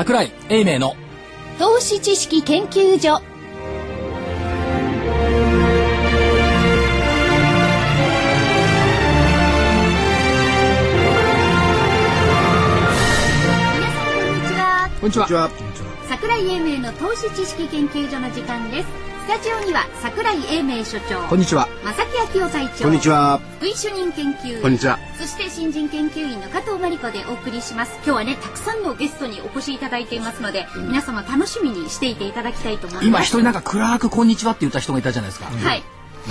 桜井英明の投資知識研究所。こんにちは。こんにちは。桜井英明の投資知識研究所の時間です。スタジオには桜井英明所長こんにちは。正木明夫隊長こんにちは。福井主任研究員こんにちは。そして新人研究員の加藤真理子でお送りします。今日はねたくさんのゲストにお越しいただいていますので、皆様楽しみにしていていただきたいと思います。今一人なんか暗くこんにちはって言った人がいたじゃないですか、はい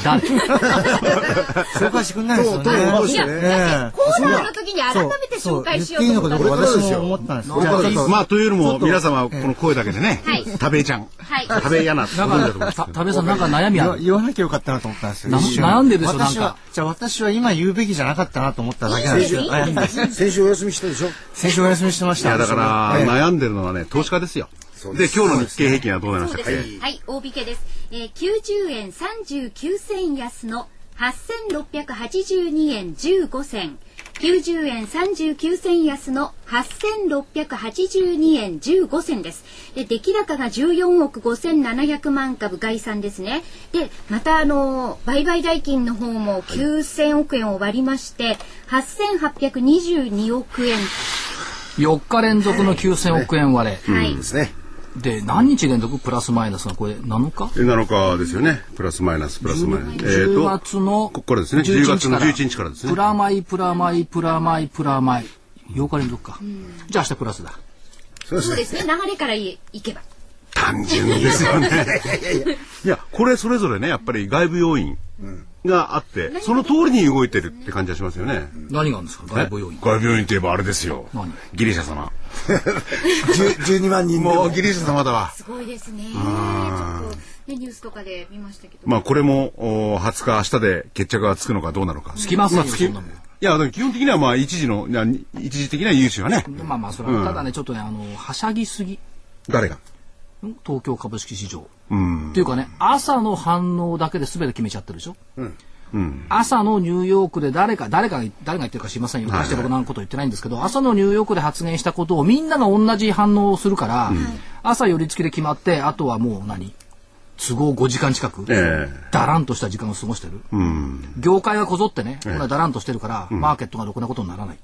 誰？紹介してくんないですよね。いや、ねコーナーの時に改めて紹介しよう。と思ったんですよ。まあ、というのも、皆様、この声だけでね。はい、食べちゃん、はい。食べやなって思うんですけど。かた田部さんなんか悩みある？言わなきゃよかったなと思ったんですよ。な一瞬悩んでるでしょ私はなんか。じゃあ私は今言うべきじゃなかったなと思っただけなんですよ。先週お休みしたでしょ。先週お休みしてましいた。や、だから、ええ。悩んでるのはね、投資家ですよ。で、今日の日経平均はどうなりましたか？そうです。はい、大引けです。えー、90円39銭安の8682円15銭。90円39銭安の8682円15銭です。で、出来高が14億5700万株概算ですね。で、またあのー売買代金の方も9000億円を割りまして、8822億円。4日連続の9000億円割れ、はい。ですね。で何日連続プラスマイナスがこれ7日7日ですよね。プラスマイナス、プラスマイナス。10月のここからですね。10月の11日からですねプ。ラマイプラマイプラマイプラマイ8日連続か、じゃあ明日プラスだそうですね。流れからいいけば。単純ですよね。いや、これそれぞれね、やっぱり外部要因があって、その通りに動いてるって感じがしますよね。何があるんですか？外部要因外部要因といえばあれですよ何？ギリシャ様。12万人もうギリシャ様だわ。すごいですね。ちょっと、ね、ニュースとかで見ましたけど。まあこれもお20日明日で決着がつくのかどうなのか。つきますよ、まあそんなもんいや、基本的にはまあ一時の、一時的な融資はね。まあまあそれはただね、ちょっとねあのはしゃぎすぎ誰が？ん東京株式市場。うん。っていうかね朝の反応だけで全て決めちゃってるでしょ、朝のニューヨークで誰か誰かが誰が言ってるか知りませんよ。大して僕なんこと言ってないんですけど、朝のニューヨークで発言したことをみんなが同じ反応をするから、朝寄り付きで決まってあとはもう何？都合5時間近く、えだらんとした時間を過ごしてる、業界がこぞってねこれはだらんとしてるから、マーケットがろくなことにならない、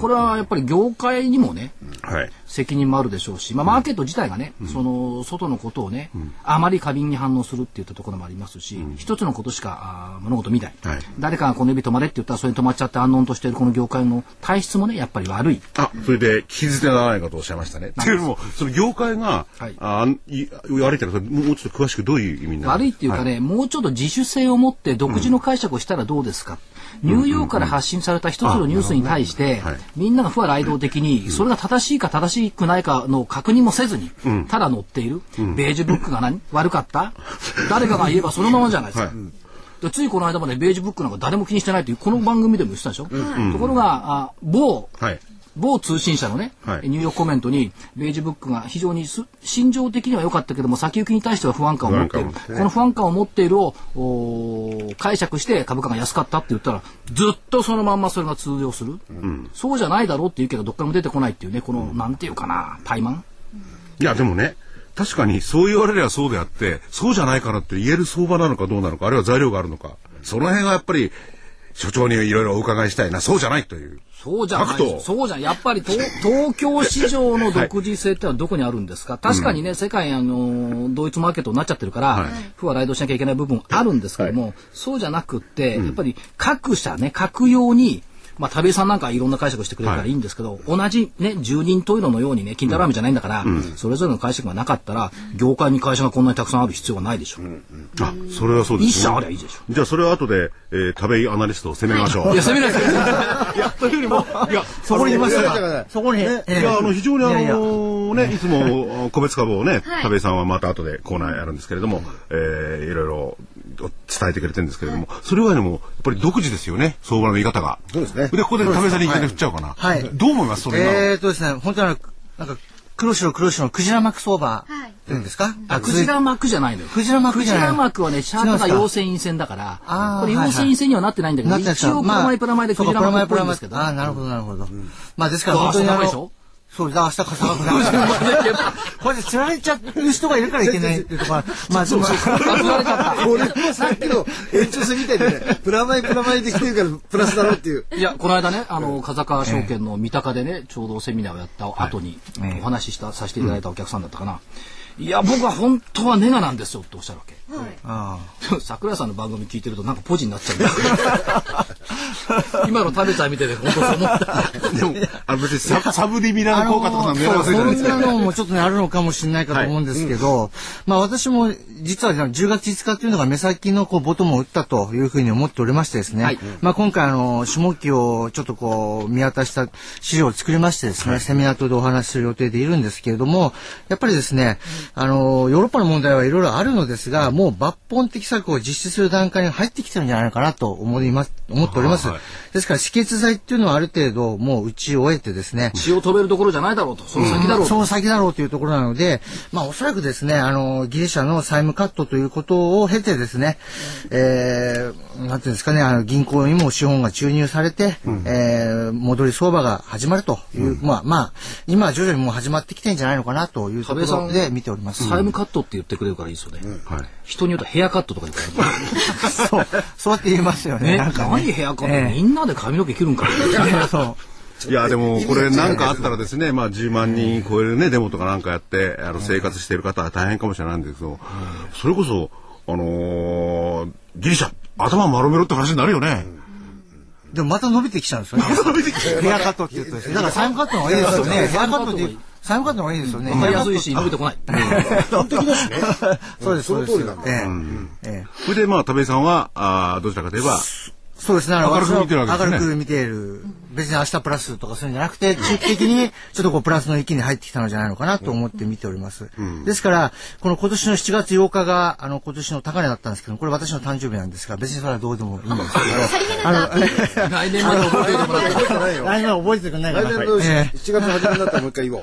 これはやっぱり業界にもねえはい。責任もあるでしょうし、まあ、マーケット自体がね、その外のことをね、あまり過敏に反応するっていったところもありますし、一つのことしか物事見ない、はい。誰かがこの指止まれって言ったらそれに止まっちゃって安穏としているこの業界の体質もねやっぱり悪い。あ、それで聞き捨てならないかとおっしゃいましたね。っていうのも、その業界が、はい。あい悪いってのは、もうちょっと詳しくどういう意味になる？悪いっていうかね、もうちょっと自主性を持って独自の解釈をしたらどうですか、ニューヨークから発信された一つのニュースに対して、はい。みんなが不和雷道的に、それが正しいか正しくないかの確認もせずに、ただ載っている、ベージュブックが何？悪かった？誰かが言えばそのままじゃないですか。はい。でついこの間までベージュブックなんか誰も気にしてないというこの番組でも言ってたでしょ、ところがあ某はい。某通信社のね、はいニューヨークコメントに、ベージュブックが非常にす心情的には良かったけども、先行きに対しては不安感を持っている。ねこの不安感を持っているを解釈して株価が安かったって言ったら、ずっとそのまんまそれが通用する。そうじゃないだろうって言うけど、どっからも出てこないっていうね、この、なんていうかな、怠慢。いや、でもね、確かにそう言われればそうであって、そうじゃないかなって言える相場なのかどうなのか、あるいは材料があるのか、その辺がやっぱり、所長にいろいろお伺いしたいな、そうじゃないという。そうじゃない。そうじゃん。やっぱり東 東京市場の独自性ってのはどこにあるんですか、確かにね、世界、あの、同一マーケットになっちゃってるから、はい。不和雷動しなきゃいけない部分あるんですけども、そうじゃなくって、やっぱり各社ね、各用に、まあ、田部井さんなんかいろんな解釈してくれるからいいんですけど、同じね、十人十色のようにね、金太郎飴じゃないんだから、それぞれの解釈がなかったら、業界に会社がこんなにたくさんある必要はないでしょ。あ、それはそうですね。一社ありゃいいでしょじゃあそれは後で、えー、食べアナリストを攻めましょう。いや、攻めないですよ。いや、というよりも、いや、そこにいましたいやいやいやか。そこに。いや、あの、非常にあいやいやのね、いつも個別株をね、はい田部井さんはまた後でコーナーやるんですけれども、えーいろいろ伝えてくれてるんですけれども、それ以外にも、やっぱり独自ですよね、相場の見方が。そうですねで、ここで田部井さんにいきなり振っちゃおうかな。はいどう思いますそれが？えーとですね、本当にあのなんか、黒白黒白のクジラ幕相場はいっていうんですか？あ、クジラ幕じゃないのよ。クジラ幕クジじゃないラ幕はね、シャープが陽線陰線だから、これ陽線陰線にはなってないんだけど、一応プラマイプラマイでクジラ幕っぽいんですけど。ああ、なるほど、なるほど。まあ、ですから本当にあの、そんなもんでしょそう、だ明日傘が来ない。これで釣られちゃう人がいるからいけないっていうところは、まあ、でも、俺もさっきの延長戦みたいでね、プラマイプラマイで来てるからプラスだろうっていう。いや、この間ね、あの、風川証券の三鷹でね、ちょうどセミナーをやった後に、お話しした、させていただいたお客さんだったかな。いや、僕は本当はネガなんですよっておっしゃるわけ。でも桜井さんの番組聞いてるとなんかポジになっちゃうんですよ 今の食べちゃん見てて本当そう思った。でも、あの別にササブリミナル効果とかなん狙わせるじゃないですか。そんなのもちょっとね、あるのかもしれないかと思うんですけど、まあ私も実は10月5日っていうのが目先のこうボトムを打ったというふうに思っておりましてですね、はい。まあ今回あの、下期をちょっとこう見渡した資料を作りましてですね、セミナー等でお話しする予定でいるんですけれども、やっぱりですね、あの、ヨーロッパの問題はいろいろあるのですが、もう抜本的策を実施する段階に入ってきてるんじゃないかなと思います、思っております。はいですから止血剤っていうのはある程度もう打ち終えてですね、血を止めるところじゃないだろうと。その先だろうと。その先だろうというところなので、まあおそらくですね、あの、ギリシャの債務カットということを経てですね、えー、なんていうんですかね、あの、銀行にも資本が注入されて、えー戻り相場が始まるという、まあまあ、今は徐々にもう始まってきてんじゃないのかなというところで見ております。債務カットって言ってくれるからいいですよね。はい。人によってはヘアカットとか言うから。そう、そうやって言いますよね。ね、なんかね何ヘアカット、えみんなで髪の毛切るんかそう。いや、でも、これなんかあったらですね、まあ10万人超えるね、デモとかなんかやって、あの、生活している方は大変かもしれないんですけど、それこそ、あのーギリシャ、頭丸めろって話になるよね。でもまた伸びてきちゃうんですよね。ヘアカットって言うとですね。だから債務カットの方がいいですよね。ヘアカットって、債務カットの方がいいですよね。わかりやすいし、伸びてこない。完璧だしね。そうです、そうです。その通りなんだええええそれで、まあ、田部井さんは、あーどちらかといえば、そうですね。明るく見てるわけですね明るく見ている。別に明日プラスとかそういうんじゃなくて、中期的にちょっとこうプラスの域に入ってきたのじゃないのかなと思って見ております。ですから、この今年の7月8日が、あの、今年の高値だったんですけど、これ私の誕生日なんですが、別にそれはどうでもいいんですけど、あの、来年まで覚えてもらって。覚えてないよ。来年は覚えてくれないかな。来年のええ7月初めになったらもう一回言おう。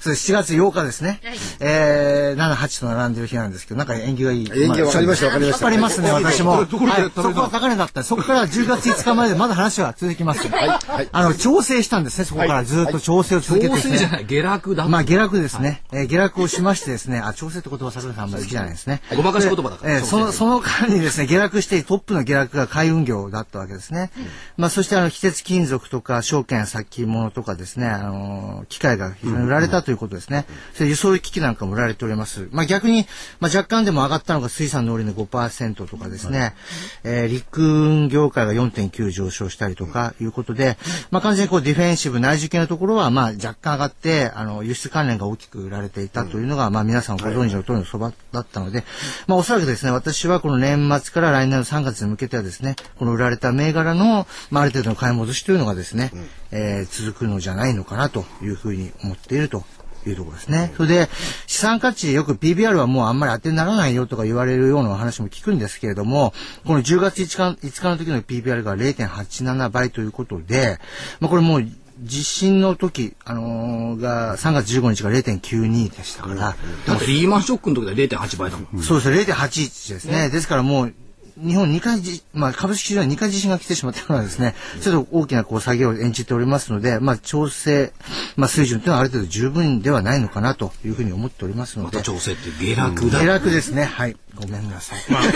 そうです7月8日ですね。えー、7、8と並んでる日なんですけど、なんか縁起がいい。縁起が分かりました分かりました引っ張りますね、私も。はい、どこでそこは高値だった。そこから10月5日までまだ話は続きます。はいあの、調整したんですね、そこからずっと調整を続けて調ですね。整じゃない、下落だ。まあ下落ですね、えー下落をしましてですね、あ、調整って言葉桜井さんあんまり好きじゃないですね。ごまかし言葉だから。えーその、その間にですね、下落してトップの下落が海運業だったわけですね。まあそしてあの、非鉄金属とか証券先物とかですね、あのー機械が非常に売られたということですね。それ輸送機器なんかも売られております。まあ逆に、まあ若干でも上がったのが水産の売りの5%とかですね、えー陸運業界が4.9上昇したりとかいうことで、まあ完全にこうディフェンシブ内需系のところはまあ若干上がって、あの、輸出関連が大きく売られていたというのが、まあ皆さんご存知の通りの相場だったので、まあおそらくですね、私はこの年末から来年の3月に向けてはですね、この売られた銘柄の、まあある程度の買い戻しというのがですね、えー続くのじゃないのかなというふうに思っているというところですね。それで、資産価値、よく PBR はもうあんまり当てにならないよとか言われるようなお話も聞くんですけれども、この10月5日 ,5 日の時の PBR が0.87倍ということで、まあこれもう、地震の時、あのーが3月15日が0.92でしたから、だってリーマンショックの時で0.8倍だもん。そうですね、0.81ですね。ですからもう、日本2回じ、まあ、株式市場に2回地震が来てしまったようなですね、ちょっと大きなこう下げを演じておりますので、まあ、調整、まあ、水準というのはある程度十分ではないのかなというふうに思っておりますのでまた、調整って下落だ。下落ですね。はい。ごめんなさい。まあ、ま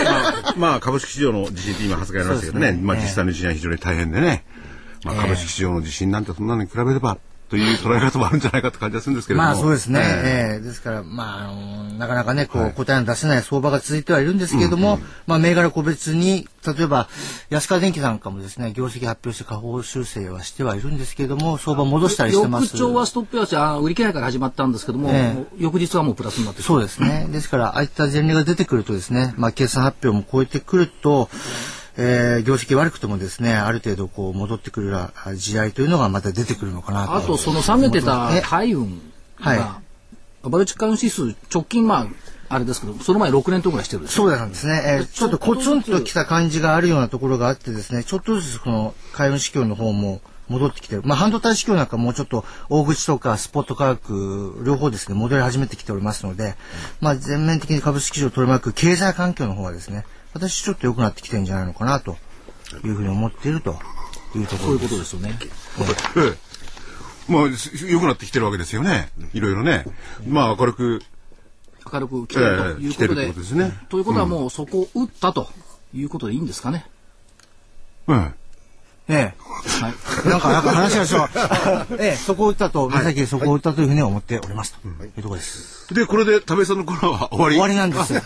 あ、まあ、株式市場の地震って今発言ありましたけどね、ねまあ実際の地震は非常に大変でね、まあ株式市場の地震なんてそんなのに比べれば、という捉え方もあるんじゃないかって感じがするんですけれども。まあそうですね。えええですから、まあ、あのなかなかね、こう、答えの出せない相場が続いてはいるんですけれども、まあ、銘柄個別に、例えば、安川電機なんかもですね、業績発表して下方修正はしてはいるんですけれども、相場戻したりしてます。翌朝はストップ安あ売り切れから始まったんですけども、ええもう翌日はもうプラスになってそうですね。ですから、ああいった前例が出てくるとですね、まあ、決算発表も超えてくると、えー業績悪くてもですね、ある程度こう戻ってくるあ地合いというのがまた出てくるのかなと。あとその下げてたえ海運が、はバルチカン指数直近まああれですけどその前6年とぐらいしてるそうなんですね。えーちょっとコツンときた感じがあるようなところがあってですね、ちょっとずつこの海運指標の方も戻ってきてる。まあ、半導体指標なんかもうちょっと大口とかスポット価格、両方ですね、戻り始めてきておりますので、まあ、全面的に株式市場を取り巻く経済環境の方はですね、私ちょっと良くなってきてるんじゃないのかなというふうに思っているというところです。そういうことですよね。ええまあ、す良くなってきてるわけですよね。いろいろね。まあ、明るく、明るく来てるということで。ことですねということはもうそこを打ったということでいいんですかね。うん。えはい。え。なんか、なんか話がしょ。ええ、そこを打ったと、目先でそこを打ったというふうに思っております。というところです。で、これで、田部さんのコーナーは終わり？終わりなんですよ。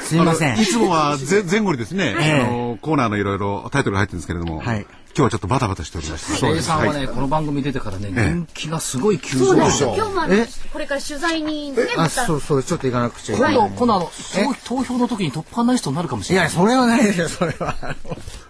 すいません。いつもは前 前後にですね、ええあのコーナーのいろいろタイトルが入ってるんですけれども、はい今日はちょっとバタバタしておりまして。A さんはね、この番組出てからね、人気がすごい急増そうなんですしてよ。今日もこれから取材にね、まあ、た。そうそう、ちょっと行かなくちゃいけない。今度、今度あの、すごい投票の時にトップファンナリストになるかもしいや、れない。それはないですよ、それは。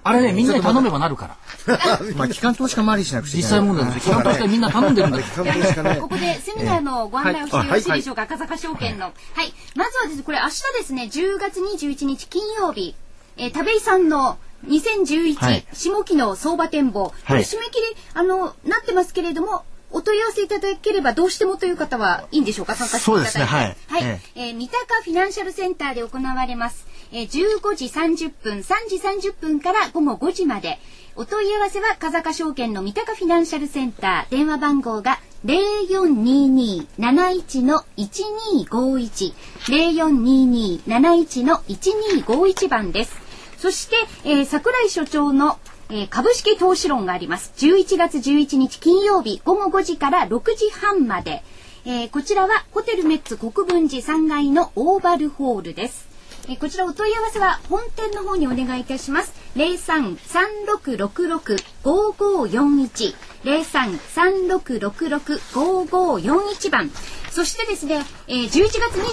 あれね、みんなに頼めばなるから。まあ、機関投資家回りしなくちゃい実。際問題ですよ。機関としてみんな頼んでるんだよ。関東しかねここでセミナーのご案内をしてよろしいでしょうか、赤坂証券の。はい。まずはですね、これ明日ですね、10月21日金曜日、えー、田部井さんの2011、はい下期の相場展望、これはい締め切り、あの、なってますけれども、お問い合わせいただければどうしてもという方はいいんでしょうか？参加していただいて。ねはいはい。ええー三鷹フィナンシャルセンターで行われます。えー、15時30分、3時30分から午後5時まで。お問い合わせは、風賀証券の三鷹フィナンシャルセンター、電話番号が0422-71-1251。0422-71-1251番です。そして、えー桜井所長の、えー株式投資論があります。11月11日金曜日午後5時から6時半まで。えーこちらはホテルメッツ国分寺3階のオーバルホールです。えーこちらお問い合わせは本店の方にお願いいたします。03-3666-5541。03-3666-5541番。そしてですね、えー11月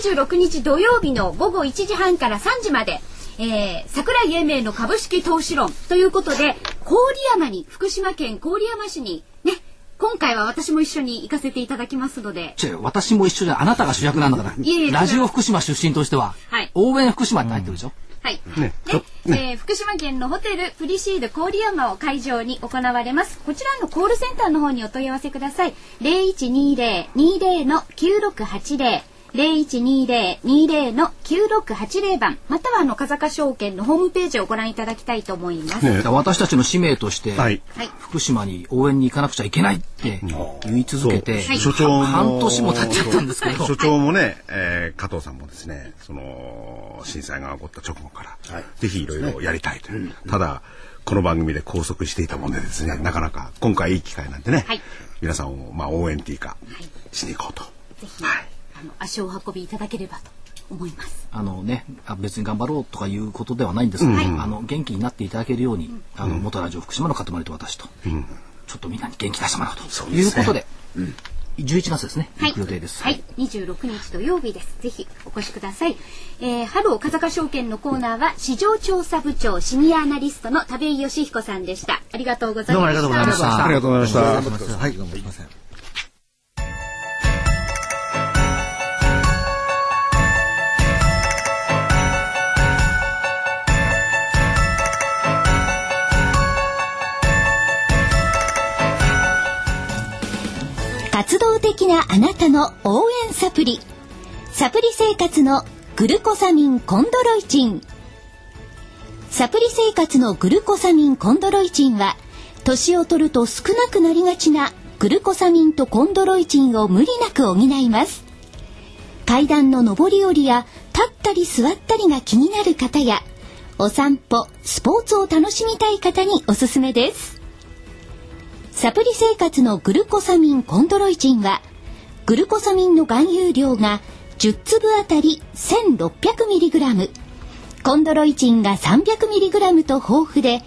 26日土曜日の午後1時半から3時まで、えー、桜井英明の株式投資論ということで、郡山に、福島県郡山市に、ね、今回は私も一緒に行かせていただきますので。私も一緒で、あなたが主役なんだから。いえいえラジオ福島出身としては、はい、応援福島って入ってるでしょ？うんはい。ね、ねえー、福島県のホテルプリシード郡山を会場に行われます。こちらのコールセンターの方にお問い合わせください。0120-20-9680 0120-20-9680番、またはあの、風賀証券のホームページをご覧いただきたいと思います。ね、私たちの使命として、はい、福島に応援に行かなくちゃいけないって言い続けて、所長半年も経っちゃったんですけど。所長もね、えー、加藤さんもですね、その、震災が起こった直後から、はい、ぜひいろいろやりたいという。ね、ただ、この番組で拘束していたもんでですね、なかなか今回いい機会なんでね、はい、皆さんをまあ応援っていうか、しに行こうと。はい。あの、足をお運びいただければと思います。あのね、あ別に頑張ろうとかいうことではないんですが、あの元気になっていただけるように、あの元ラジオ福島の塊と私と、ちょっとみんなに元気出してもらおうということで、11月ですね、はい行く予定です。はい、26日土曜日です。ぜひお越しください。えー、ハロー風賀証券のコーナーは市場調査部長シニアアナリストの田部井義彦さんでした。ありがとうございました。どうもありがとうございましたありがとうございました。はい、どうもすいません。活動的なあなたの応援サプリ。サプリ生活のグルコサミンコンドロイチン。サプリ生活のグルコサミンコンドロイチンは、年を取ると少なくなりがちなグルコサミンとコンドロイチンを無理なく補います。階段の上り下りや立ったり座ったりが気になる方や、お散歩、スポーツを楽しみたい方におすすめです。サプリ生活のグルコサミンコンドロイチンは、グルコサミンの含有量が10粒あたり 1600mg、コンドロイチンが 300mg と豊富で、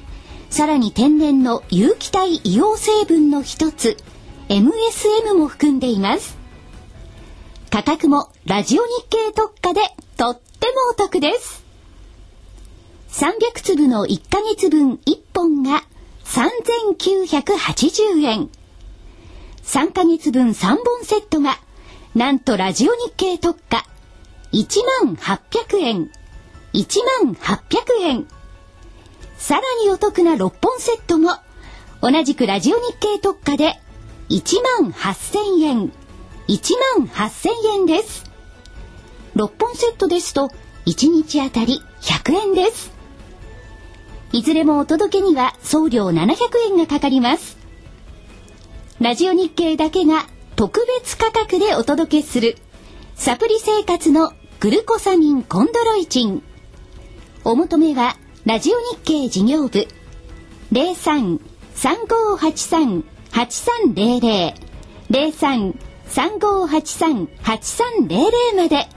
さらに天然の有機体硫黄成分の一つ、MSM も含んでいます。価格もラジオ日経特価でとってもお得です。300粒の1ヶ月分1本が3980円。3ヶ月分3本セットが、なんとラジオ日経特価、1万800円。1万800円。さらにお得な6本セットも、同じくラジオ日経特価で、1万8000円。1万8000円です。6本セットですと、1日あたり100円です。いずれもお届けには送料700円がかかります。ラジオ日経だけが特別価格でお届けするサプリ生活のグルコサミンコンドロイチン。お求めはラジオ日経事業部03-3583-8300 03-3583-8300まで。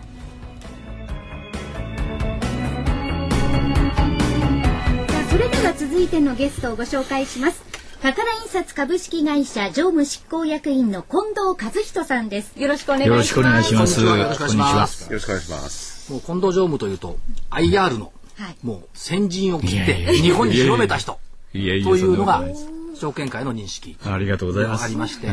それでは続いてのゲストをご紹介します。宝印刷株式会社常務執行役員の近藤和人さんです。よろしくお願いします。よろしくお願いします。よろしくお願いします。よろしくお願いします。もう近藤常務というと IR の、はい、もう先陣を切って日本に広めた人というのが証券会の認識ありがとうございます。ありまして、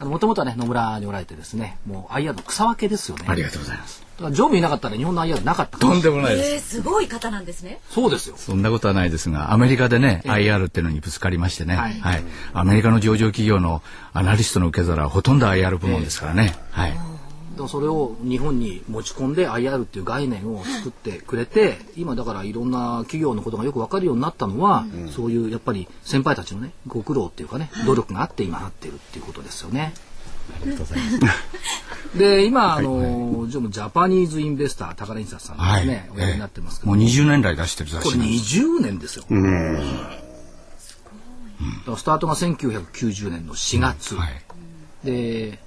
もともとはね野村におられてですね、もう IR の草分けですよね。ありがとうございます。常務いなかったら日本の IR なかった。とんでもないです、えー、すごい方なんですね。そうですよ。そんなことはないですがアメリカでね、えー、IR っていうのにぶつかりましてね、はい、はい、アメリカの上場企業のアナリストの受け皿はほとんど IR 部門ですからね、えー、はい。それを日本に持ち込んで IR っていう概念を作ってくれて今だからいろんな企業のことがよく分かるようになったのは、うん、そういうやっぱり先輩たちのねご苦労っていうかね努力があって今なってるっていうことですよね。ありがとうございます。で、今、あの、ジャパニーズインベスター、宝印刷さんですね、おやりになってますけど。もう20年来出してる雑誌これ20年ですよ。うん。スタートが1990年の4月。で、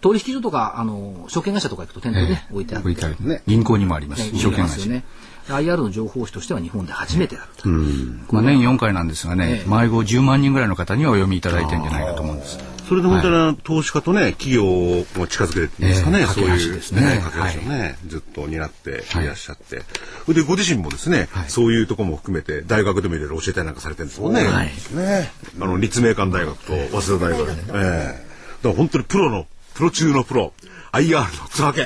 取引所とか、あの、証券会社とか行くと店頭ね、置いてあって。置いてあるね。銀行にもあります。証券会社。ね。IR の情報誌としては日本で初めてだった。まあ年4回なんですがね、毎号10万人ぐらいの方にはお読みいただいてるんじゃないかと思うんです。それで本当に、はい、投資家とね企業も近づけるんですかね、えー、そういうですね架け橋をね、はい、ずっと担ってい。らっしゃって、はい、でご自身もですね、はい、そういうところも含めて大学でもいろいろ教えたりなんかされてるんですもんね。はい、ね。あの立命館大学と早稲田大学、えー、だから本当にプロのプロ中のプロ。IR のつわけ。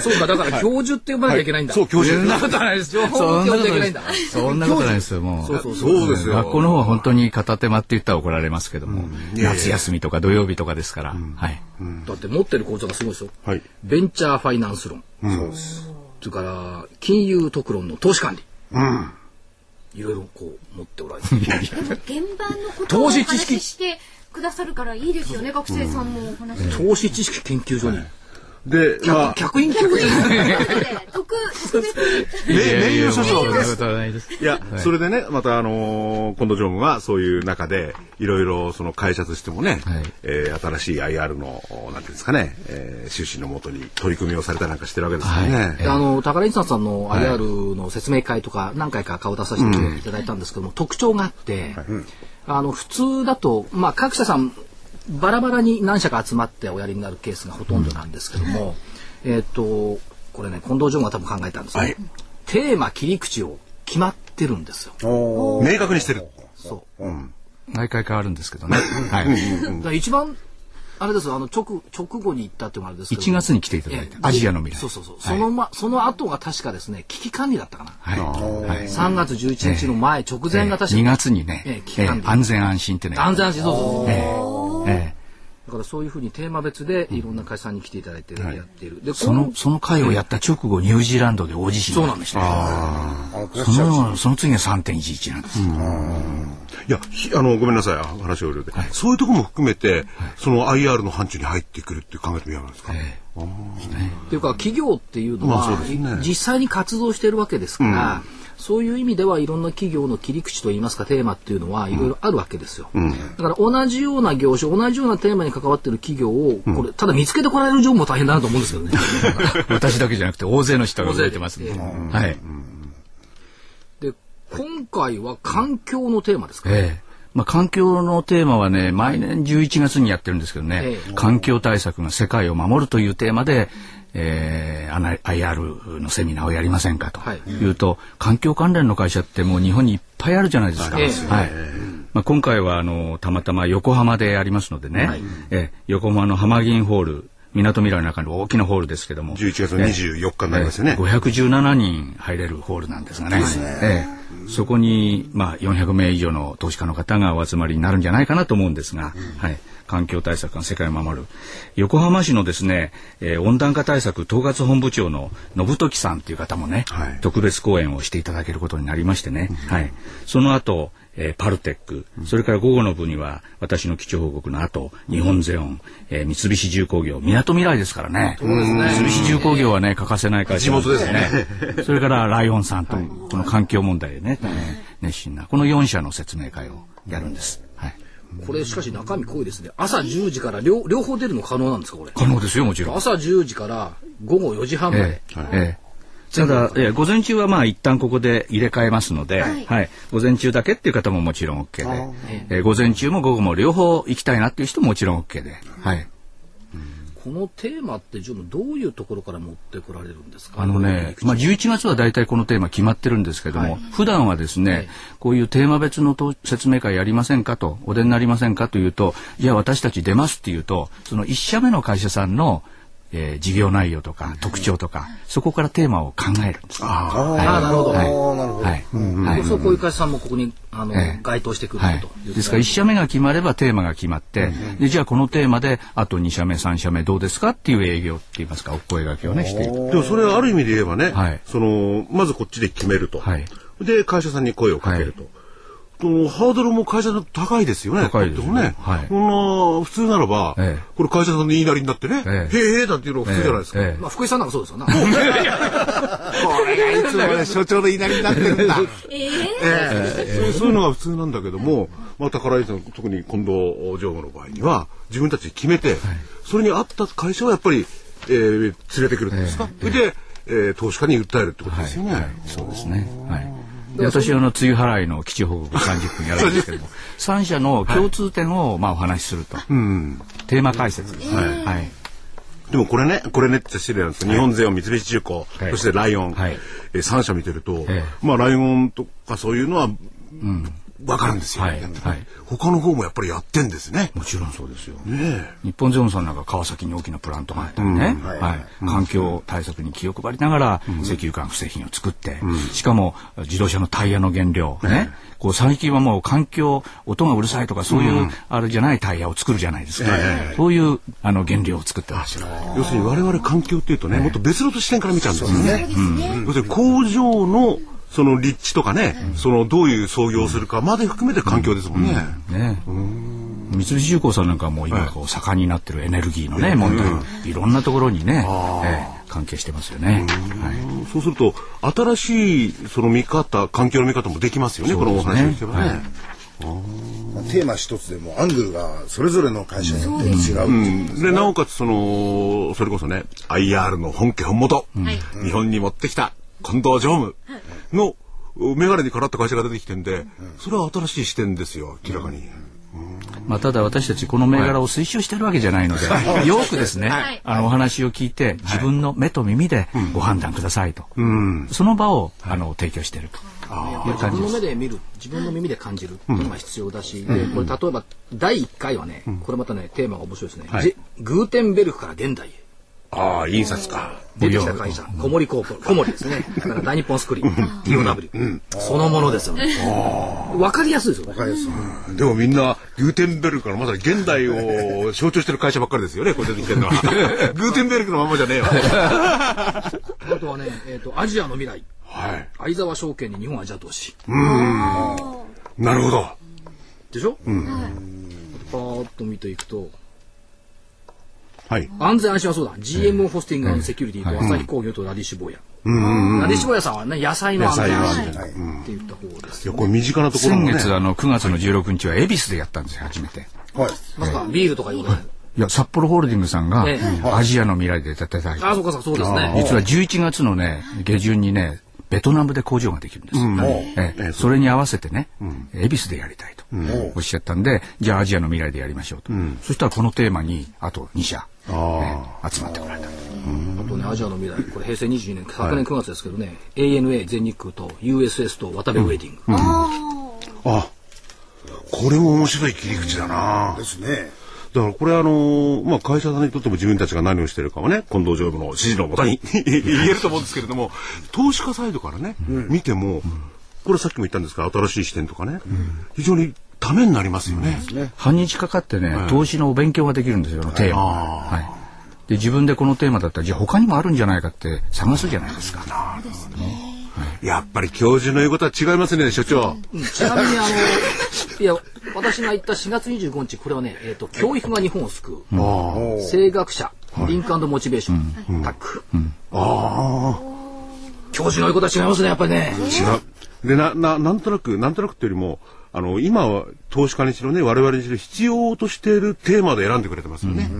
そうか、だから教授って呼ばなきゃいけないんだ。そう、教授。そんなことないです。情報を教授いけないんだ。そんなことないですよ、もう。そうそうそうですよ。学校の方は本当に片手間って言ったら怒られますけども、夏休みとか土曜日とかですから。はい。だって持ってる講座がすごいですよ。はい。ベンチャーファイナンス論。そうです。それから、金融特論の投資管理。うん。いろいろこう持っておられる。現場のことをお話ししてくださるからいいですよね、学生さんもお話投資知識研究所に。で、まあ、客員客員。特、特別に。名誉所長です。いや、それでね、またあの、近藤常務はそういう中で、いろいろその会社としてもね、え新しい IR の、なんていうんですかね、えー、収支のもとに取り組みをされたりなんかしてるわけですよね。あの、宝印さんの IR の説明会とか何回か顔出させていただいたんですけども、特徴があって、あの、普通だと、まあ、各社さん、バラバラに何社か集まっておやりになるケースがほとんどなんですけども、うん、えっ、と、これね、近藤常が多分考えたんですね、はい、テーマ、切り口を決まってるんですよ。明確にしてる。そう。うん毎回変わるんですけどね。はい。一番あれですあの直直後に行ったっていうのはあれですけど。1月に来ていただいて、アジアの未来。そうそうそう、そのまその後が確かですね危機管理だったかな。はい、はい、3月11日の前、直前が確か、2月にね、えー、危機管理、安全安心ってね。安全安心そうそうそう、えーえーだからそういうふうにテーマ別でいろんな会社さんに来ていただいてやっている。で、その、その会をやった直後、ニュージーランドで大地震そうなんですね。その、その次が3.11なんです。いや、あの、ごめんなさい、話を入れて。そういうところも含めて、その IR の範疇に入ってくるって考えてみようんですか？っていうか、企業っていうのは、実際に活動しているわけですから、そういう意味ではいろんな企業の切り口といいますかテーマっていうのはいろいろあるわけですよ、うん、だから同じような業種同じようなテーマに関わってる企業をこれただ見つけてこられる情報も大変だなと思うんですけどね。私だけじゃなくて大勢の人が動いてますね、はい、で今回は環境のテーマですか、ええ。まあ、環境のテーマはね、毎年11月にやってるんですけどね、ええ、環境対策が世界を守るというテーマで、えー、IR のセミナーをやりませんかと。い。うと、はい、環境関連の会社ってもう日本にいっぱいあるじゃないですか。はい。まあ、今回はあのたまたま横浜でありますのでね、はい、え横浜の浜銀ホールみなとみらいの中の大きなホールですけども。11月24日になりますよね、えー、517人入れるホールなんですがね。えーそこに、まあ、400名以上の投資家の方がお集まりになるんじゃないかなと思うんですが、はい。環境対策が世界を守る。横浜市のですね、えー温暖化対策統括本部長の信時さんという方もね、はい特別講演をしていただけることになりましてね、はい。その後、えーパルテック、それから午後の部には私の基調報告の後、日本ゼオン、えー三菱重工業、港未来ですからね。三菱重工業はね、欠かせない会社なん地元ですね。それからライオンさんと、この環境問題でね、熱心な、この4社の説明会をやるんです。はい。これしかし中身濃いですね。朝10時から両両方出るの可能なんですかこれ？可能ですよ、もちろん。朝10時から午後4時半までえ。えええただ、ええ午前中はまあ一旦ここで入れ替えますので、はい、午前中だけっていう方ももちろん OK で、ええ午前中も午後も両方行きたいなっていう人ももちろん OK で、はい。このテーマってジョンどういうところから持ってこられるんですか？あのね、まあ、11月は大体このテーマ決まってるんですけども、普段はですね、こういうテーマ別のと説明会やりませんかと、お出になりませんかというと、いや、私たち出ますっていうと、その1社目の会社さんの、えー事業内容とか特徴とか、そこからテーマを考えるんです。あああなるほど。はい。なるほど。はい。はい。そうこういう会社さんもここにあの、ええ。該当してくるはい。という、ですから1社目が決まればテーマが決まって、でじゃあこのテーマであと2社目3社目どうですかっていう営業って言いますかお声掛けをねしていくでもそれはある意味で言えばね、はい。そのまずこっちで決めると、はい。で会社さんに声をかけると、そのハードルも会社だと高いですよね。高いですね。はいこんな普通ならば、ええこれ会社さんの言いなりになってね、ええへえへえだっていうのが普通じゃないですか。ええまあ福井さんなんかそうですよな これがいつもね所長の言いなりになってるんだ そういうそういうのが普通なんだけども、まあ、宝井さん、特に近藤常務の場合には、自分たちで決めて、それに合った会社をやっぱり、えー連れてくるんですか。それで、えー投資家に訴えるってことですよね。そうですね。はい。で私はあの梅雨払いの基地報告30分やるんですけども、3社の共通点をまあお話しすると。テーマ解説です。はい。でもこれね、これねって失礼なんですけど、日本勢を三菱重工、はい。そしてライオン、はい。えー、3社見てると、えまあライオンとかそういうのは、わかるんですよ、はいはい。他の方もやっぱりやってんですね。もちろんそうですよ。ね日本ゼオンさんなんか川崎に大きなプラントがあったりね、はい。環境対策に気を配りながら石油管不製品を作って、しかも自動車のタイヤの原料、ね、こう最近はもう環境音がうるさいとかそういうあれじゃないタイヤを作るじゃないですか、そういうあの原料を作ってます。よ。要するに我々環境っていうとね、もっと別の視点から見ちゃうんですよね。要するに工場のその立地とかね、そのどういう操業をするかまで含めて環境ですもんね。ね、三菱重工さんなんかはもう今こう盛んになってるエネルギーのね問題、いろんなところにね、ええ関係してますよね。はい。そうすると新しいその見方、環境の見方もできますよね。このお話を聞けばね。テーマ一つでもアングルがそれぞれの会社によって違うっていうことでなおかつそのそれこそね IR の本家本元、日本に持ってきた近藤常務の眼鏡にかなった会社が出てきてんで、それは新しい視点ですよ明らかに。まあ、ただ私たちこの銘柄を推奨してるわけじゃないので、よくですね、あのお話を聞いて自分の目と耳でご判断くださいと、その場をあの提供していると。いう自分の感じです。目で見る。自分の耳で感じる。っていうのが必要だし、でこれ例えば第1回はね、これまたねテーマが面白いですね、グーテンベルクから現代へああ印刷か。出てきた会社。小森コーポ小森ですね。だから大日本スクリーン。TOW、そのものですよね。わかりやすいですよね。でもみんなグーテンベルクからまさに現代を 象徴してる会社ばっかりですよね。これ出てきてるのは。グーテンベルクのままじゃねえわ。あとはね、えー、とアジアの未来。はい。相沢証券に日本アジア投資なるほど。でしょ、うん、パーッと見ていくとはい。安全安心はそうだ。GMO ホスティングセキュリティと朝日工業とラディッシュボーヤラディッシュボーヤさんはね野菜の安全安心。って言った方ですいやこれ身近なところね。月あの9月の16日は恵比寿でやったんですよ初めて。はい。まさかビールとかいうことねいや札幌ホールディングスさんがええ。アジアの未来で出てた。りあそうかそうかそうですね。実は11月のね下旬にねベトナムで工場ができるんです、ええ。それに合わせてね、恵比寿でやりたいとおっしゃったんで、じゃあアジアの未来でやりましょうと、そしたらこのテーマにあと2社、ええ集まってこられた。あとねアジアの未来。これ平成22年昨年9月ですけどね、ANA 全日空と USS と渡辺ウェディング、あ、これも面白い切り口だな。ですね。だからこれあのーまあ会社さんにとっても自分たちが何をしてるかはね近藤常務の指示のもとに 言えると思うんですけれども投資家サイドからね、見てもこれさっきも言ったんですが新しい視点とかね、非常にためになりますよね。半日かかってね、投資のお勉強ができるんですよ、テーマ。はい。で、自分でこのテーマだったら、じゃあ他にもあるんじゃないかって探すじゃないですか。やっぱり教授の言うことは違いますね、所長。ちなみにあの、いや、私が言った4月25日、これはね、えっ、と、教育が日本を救う。声学者、リンクモチベーション、タック。教授の言うことは違いますね、やっぱりね。違う。で、な、な、なんとなく、なんとなくっていうよりも、あの、今は投資家にしろね、我々にしろ必要としているテーマで選んでくれてますよね。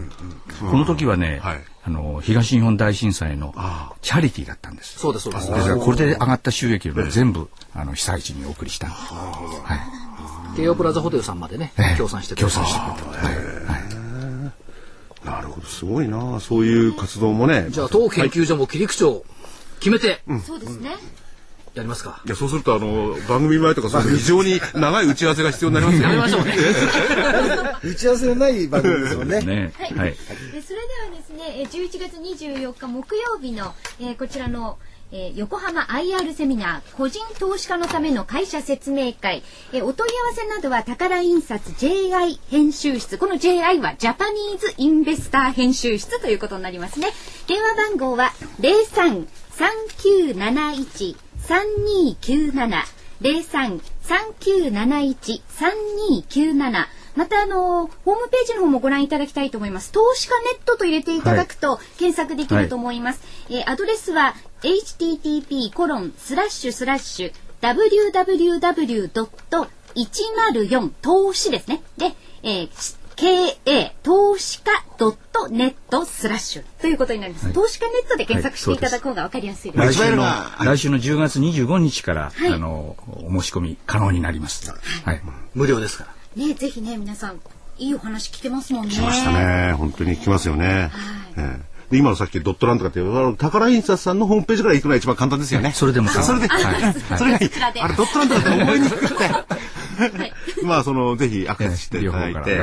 この時はね、はいあの、東日本大震災のチャリティーだったんです。そうです、そうです。ですからこれで上がった収益をね全部、あの、被災地にお送りしたんです。はい。京葉プラザホテルさんまでね、協賛して協賛してくれた。はい。はいなるほど、すごいなそういう活動もね。じゃあ、当研究所も切り口を決めて、そうですね。やりますか。いや、そうすると、あの、番組前とか、そういう非常に長い打ち合わせが必要になりますよね。やめましょうね。打ち合わせのない番組ですもんね。ね。はい。はい。でそれではですね、えー11月24日木曜日の、えーこちらの、えー横浜 IR セミナー個人投資家のための会社説明会、えーお問い合わせなどは宝印刷 JI 編集室この JI はジャパニーズインベスター編集室ということになりますね電話番号は033971 3297 03-3971-3297またあのーホームページの方もご覧いただきたいと思います。投資家ネットと入れていただくと検索できると思います。えーアドレスは http コロンスラッシュスラッシュ www.104 投資ですね。で、えー KA 投資家 .net スラッシュということになります。投資家ネットで検索していただく方がわかりやすいです。来週の、はい来週の10月25日から、はいあの、お申し込み可能になります。はい。無料ですから。ね、ぜひね、皆さん、いいお話聞けますもんね。来ましたね。本当に聞きますよね。ええで今のさっきドットランとかっていう、あの宝印刷さんのホームページから行くのが一番簡単ですよね。それでもあそれで、はいそれがいいあれドットランとかって覚えにくくて。まあ、その、ぜひアクセスしていただいて、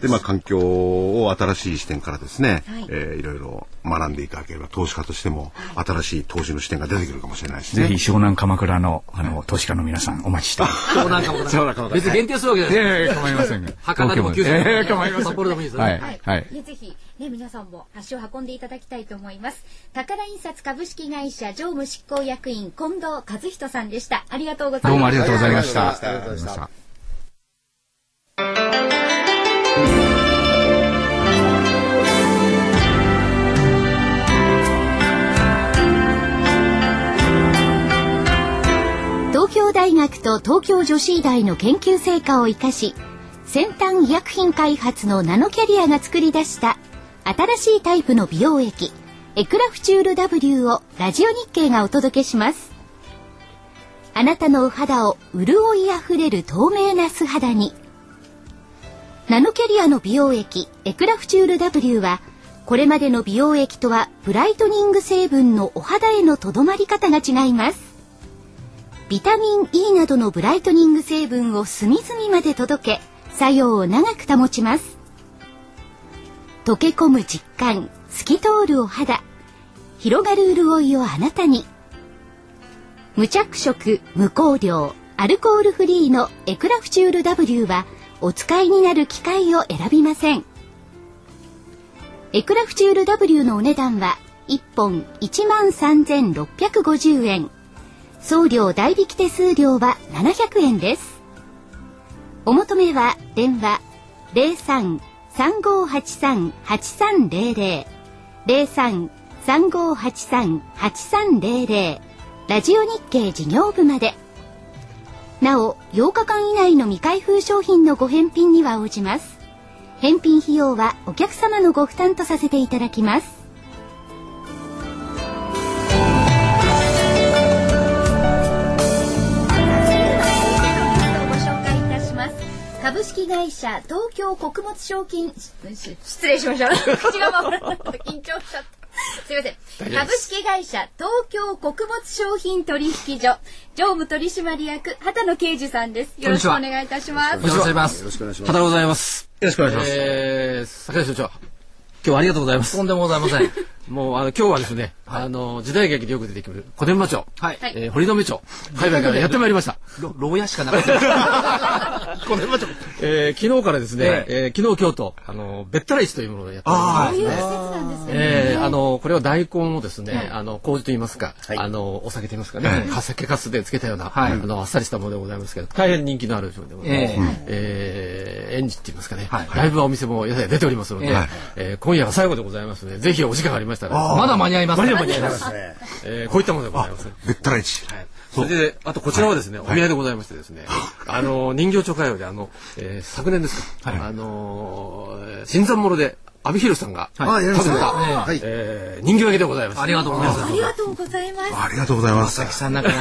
で、まあ、環境を新しい視点からですね、はいえーいろいろ学んでいただければ、投資家としても、新しい投資の視点が出てくるかもしれないしね。ぜひ湘南鎌倉の、あの、投資家の皆さんお待ちしてます。そうなんかも別に限定するわけじゃないです。ええ構いませんが。博多でも九州でもええ構いません。札幌でもいいですはい。はい、はい。ねぜひ、ね、皆さんも足を運んでいただきたいと思います。宝印刷株式会社常務執行役員近藤和人さんでした。ありがとうございました。どうもありがとうございました。ありがとうございました東京大学と東京女子医大の研究成果を生かし先端医薬品開発のナノキャリアが作り出した新しいタイプの美容液エクラフチュール W をラジオ日経がお届けします。あなたのお肌を潤いあふれる透明な素肌に。ナノキャリアの美容液エクラフチュール W はこれまでの美容液とはブライトニング成分のお肌へのとどまり方が違います。ビタミン E などのブライトニング成分を隅々まで届け作用を長く保ちます。溶け込む実感透き通るお肌。広がる潤いをあなたに。無着色無香料アルコールフリーのエクラフチュール W はお使いになる機械を選びません。エクラフチュール W のお値段は1本13,650円。送料代引き手数料は700円です。お求めは電話03 03-3583-8300 03-3583-8300ラジオ日経事業部まで。なお、8日間以内の未開封商品のご返品には応じます。返品費用はお客様のご負担とさせていただきます。株式会社東京穀物商品し失礼しました。口が回らなかった緊張しちゃった。すいません。株式会社東京穀物商品取引所常務取締役畑野啓二さんです。よろしくお願いいたします。よろしくお願いします。よろしくお願いします。畑でございます。よろしくお願いします。えー、坂井所長。今日はありがとうございます。とんでもございません。もう、あの、今日はですね、あの、時代劇でよく出てくる、小伝馬町、はい。えー堀留町、海外からやってまいりました。ろ牢屋しかなかった。小伝馬町。えー昨日からですね、ええ。ー昨日今日と、あの、べったら市というものをやっております。そういう季節なんですね。えーあの、これは大根をですね、あの、麹と言いますか、あの、お酒と言いますかね、か酒かすで漬けたような、はい。あの、あっさりしたものでございますけど、大変人気のある商品でございます。ええ。ー、園児って言いますかね、はい。ライブはお店もやはり出ておりますので、ええ。ー今夜が最後でございますので、ぜひお時間がありましたら、まだ間に合います。間に合い間に合います。えーこういったものでございます。べったら市。はいそれで、あとこちらはですね、お土産でございましてですね、あの、人形町会話で、あの、えー昨年ですか、あのー、新参者で、阿部寛さんが。食べたはい。えー人形焼きでございます。ありがとうございます。ありがとうございます。ありがとうございます。さんなんか。ま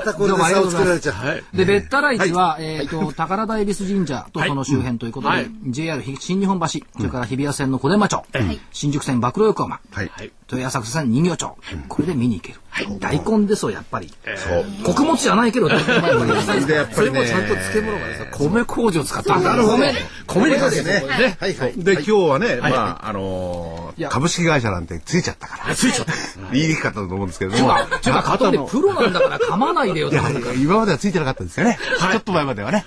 たこれで差をつけられちゃう。はい。で、べったら市は、えっと、宝田恵比寿神社とその周辺ということではい、JR 新日本橋、それから日比谷線の小伝馬町、新宿線曝露横浜、はい。豊浅草線人形町、これで見に行ける。大根ですよ、やっぱり。そう。穀物じゃないけど、大 根で、やっぱりね。それもちゃんと漬物がですね、米麹を使ってるんですなるほど。米、米にかけてね。はいはい。で、今日はね、まあ、あの株式会社なんてついちゃったから。ついちゃった。言いにくかったと思うんですけれども。ちょっと加藤でプロなんだから噛まないでよ今まではついてなかったんですよね。ちょっと前まではね。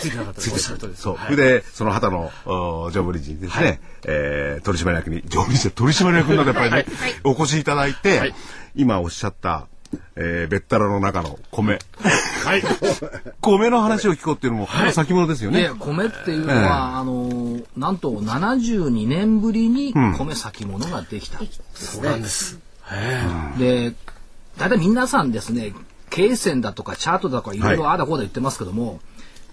ついてなかった。そう。それで、その旗の、お常務理事にですね、えー取締役に、常務理事取締役になってやっぱりね、お越しいただいて、はい今おっしゃった、えー、べったらの中の米。はい。米の話を聞こうっていうのも、この先物ですよね。で、米っていうのは、あのー、なんと72年ぶりに米先物ができた。そうなんです。で、大体皆さんですね、経線だとかチャートだとかいろいろあだこうだ言ってますけども、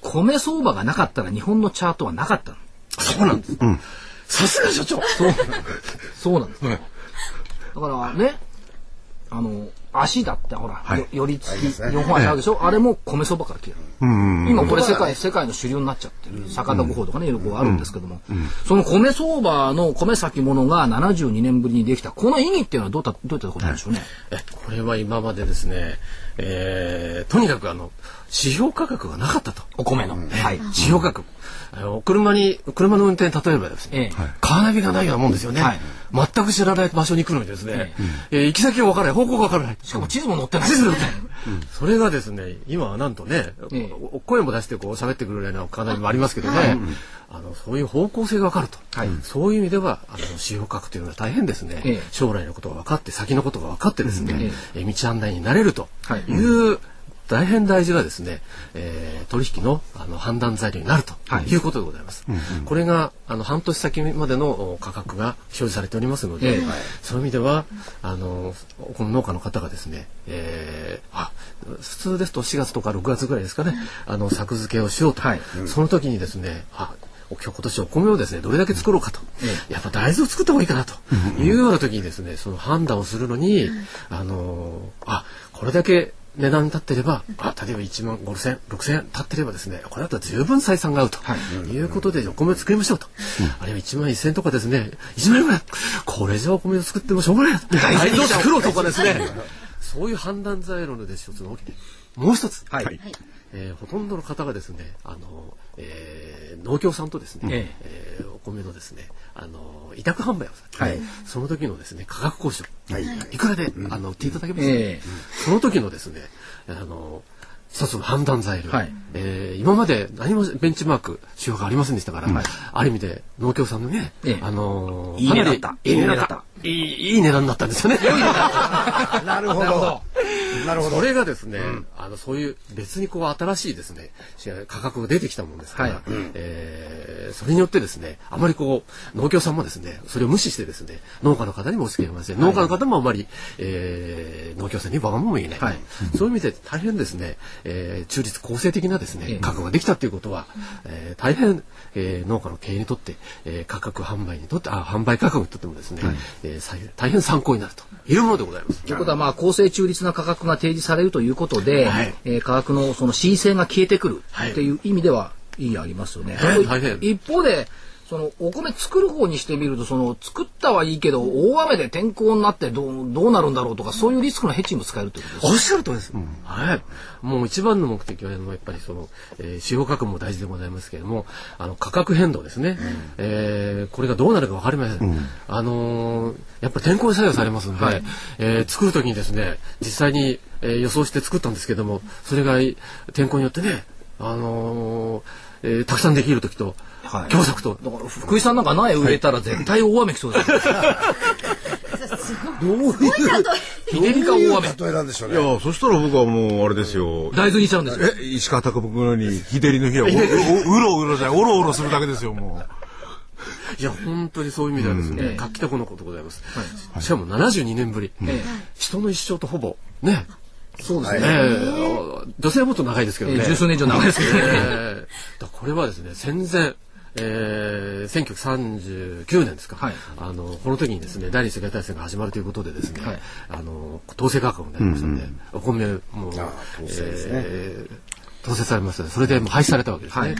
米相場がなかったら日本のチャートはなかったの。そうなんです。さすが所長。そう、そうなんです。だからね、あの、足だってほら、よ寄り付き、4本足あるでしょ、あれも米相場から来てる。今これ世界、世界の主流になっちゃってる。坂田五法とかね、いろいろあるんですけども、その米相場の米先物が72年ぶりにできた。この意義っていうのはどうたどういったことなんでしょうね？えこれは今までですね、えーとにかくあの、指標価格がなかったと。お米の。はい。指標価格。あの車に、車の運転、例えばですね、ええ。カーナビがないようなもんですよね。はい。全く知らない場所に来るのにですね、えー行き先がわからない、方向がわからない。しかも地図も載ってない。地図載ってない。それがですね、今はなんとね、声も出してこう喋ってくるぐらいのカーナビもありますけどね、あのそういう方向性がわかると、そういう意味ではあの指標価格というのは大変ですね、ええ。将来のことが分かって先のことが分かってですね、ええ道案内になれるとはい。いう、大変大事なですね、えー取引のあの判断材料になるとはい。いうことでございます。これがあの半年先までのお価格が表示されておりますので、ええ。そういう意味ではあのこの農家の方がですね、えーあ普通ですと4月とか6月ぐらいですかね、あの作付けをしようと、はい。その時にですね、あ今日今年お米をですねどれだけ作ろうかと、やっぱ大豆を作った方がいいかなと。いうような時にですねその判断をするのに、あのあこれだけ値段立ってれば、あ例えば1万5千6千円立ってればですねこれだったら十分採算が合うと、い、うことでお米を作りましょうと、あるいは1万1千円とかですね1万円ぐらいこれじゃお米を作ってもしょうがない大豆を作ろうとかですね。そういう判断材料ので一つのもう一つ、はい。えーほとんどの方がですね、あの、えー農協さんとですね、え。えーお米のですね、あの、委託販売をされて、はい。その時のですね、価格交渉、い、くらで、あの、売っていただけますか、ええ。その時のですね、あの、一つの判断材料、はい。えー今まで何もベンチマーク、指標がありませんでしたから、ある意味で農協さんのね、ええ。あのいい値だった。いい値だった。いいいい値段だったんですよね。なるほど。なるほど。それがですね、あのそういう別にこう新しいですね価格が出てきたもんですから、はい。えーそれによってですねあまりこう農協さんもですねそれを無視してですね農家の方にもお付き合いません、農家の方もあまり、えー農協さんにわがまま言えない、はい。そういう意味で大変ですね、えー中立公正的なですね、ええ。価格ができたということは、えー大変、えー農家の経営にとって、えー価格販売にとってあ販売価格にとってもですね、えーさ大変参考になるというものでございます。ということは、まあ、公正中立な価格が提示されるということで、はいえー価格のその恣意性が消えてくるはいっていう意味では意義ありますよね。はい。一方で、そのお米作る方にしてみるとその作ったはいいけど大雨で天候になってどうどうなるんだろうとかそういうリスクのヘッジにも使えるということですおっしゃるとりです、はい。もう一番の目的は、やっぱりその、えー、使用価格も大事でございますけれども、あの、価格変動ですね。えーこれがどうなるかわかりません。あのーやっぱり天候に左右されますので、はいえー作るときにですね、実際に、えー予想して作ったんですけども、それが天候によってね、あのーえーたくさんできるときと、はい凶作と、だから福井さんなんか苗植えたら絶対大雨来そうですよどういう、日照りか大雨。例えなんでしょういね。やそしたら僕はもうあれですよ。大豆にしちゃうんですよ。え石川貴子のように日照りの日はおお うろうろじゃないおろおろするだけですよもいや、本当にそういう意味ではですね、画期的なことでございます。しかも72年ぶり、人の一生とほぼ、ね、そうですね、えー女性はもっと長いですけどね。えー十数年以上長いですけどね。これはですね、戦前、えー、1939年ですか、はい。あのこの時にですね第二次世界大戦が始まるということでですね、はい。あの統制価格になりましたので、お米もう統制えー統制されました。それでもう廃止されたわけですね、はい。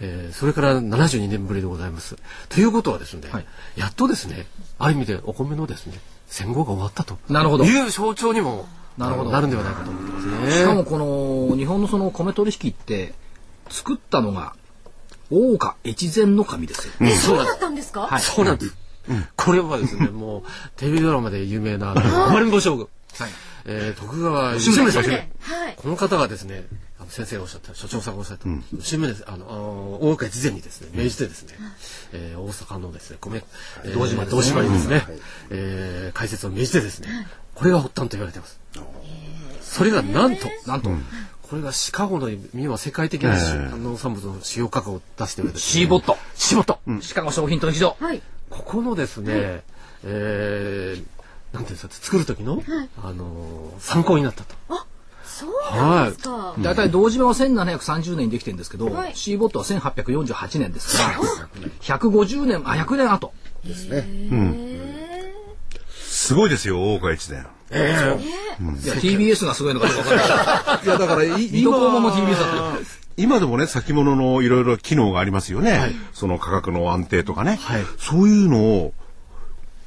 えーそれから72年ぶりでございます。ということはですね、はい。やっとですねある意味でお米のですね戦後が終わったと。なるほど。いう象徴にもなるほど。なるんではないかと思ってますね。しかもこの日本のその米取引って作ったのが大岡越前の神ですよ、えそうだったんですか、はい。そうなんです。これはですね、もう、テレビドラマで有名な、暴れん坊将軍。はい。えー徳川吉宗さん。はい。この方がですね、あの先生がおっしゃった、所長さんがおっしゃった、吉宗です、あの、あの大岡越前にですね、命じてですね、えー大阪のですね、米、えー堂島ですね。堂島にですね、えー開設を命じてですね、これが発端と言われています。それがなんと、なんと、これがシカゴの実は世界的な農産物の使用価格を出しております、シーボット。シーボット。シカゴ商品取引所。はい。ここのですね、えー、なんていうんですか、作る時の、あのー参考になったと。そうなんですか、大体堂島は1730年にできてるんですけど、はい。シーボットは1848年ですから150年あ100年後すごいですよ大岡越前いや TBS がすごいのかどうか分からない。いやだからい水戸黄門も TBS だったよ今でもね先物のいろいろ機能がありますよね、その価格の安定とかね、そういうのを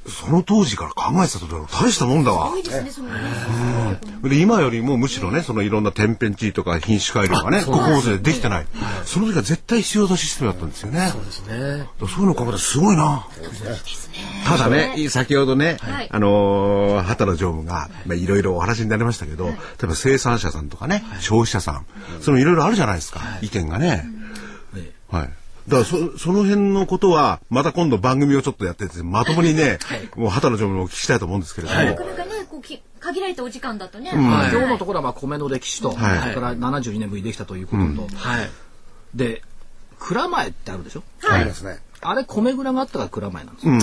その当時から考えてたと大したもんだわ。ですねそので今よりもむしろねそのいろんな天変地異とか品種改良がねここでできてない、その時は絶対必要なシステムだったんですよね。そうですね。そういうのを考えたらすごいな。ただね、先ほどね、はい。あのー畑野常務が、まあ、いろいろお話になりましたけど、例えば生産者さんとかね、消費者さん、そのいろいろあるじゃないですか、意見がね。はい。だからそその辺のことはまた今度番組をちょっとやっててまともにね、もう畑野常務にお聞きしたいと思うんですけれども、なかなかねこうき限られたお時間だとね、今日のところはまあ米の歴史と、はい。それから72年ぶりにできたということと、はい。で蔵前ってあるでしょ？ありますね。あれ米蔵があったから蔵前なんですよ、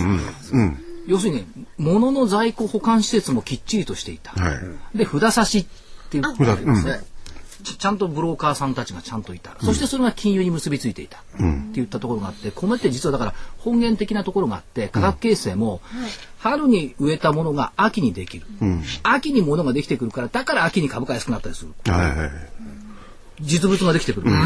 要するに物の在庫保管施設もきっちりとしていた、はい。で札差しっていう札うんちちゃんとブローカーさんたちがちゃんといた、そしてそれが金融に結びついていた、っていったところがあって米って実はだから本源的なところがあって価格形成も春に植えたものが秋にできる、秋に物ができてくるからだから秋に株価安くなったりする。はいはい実物ができてくる、そう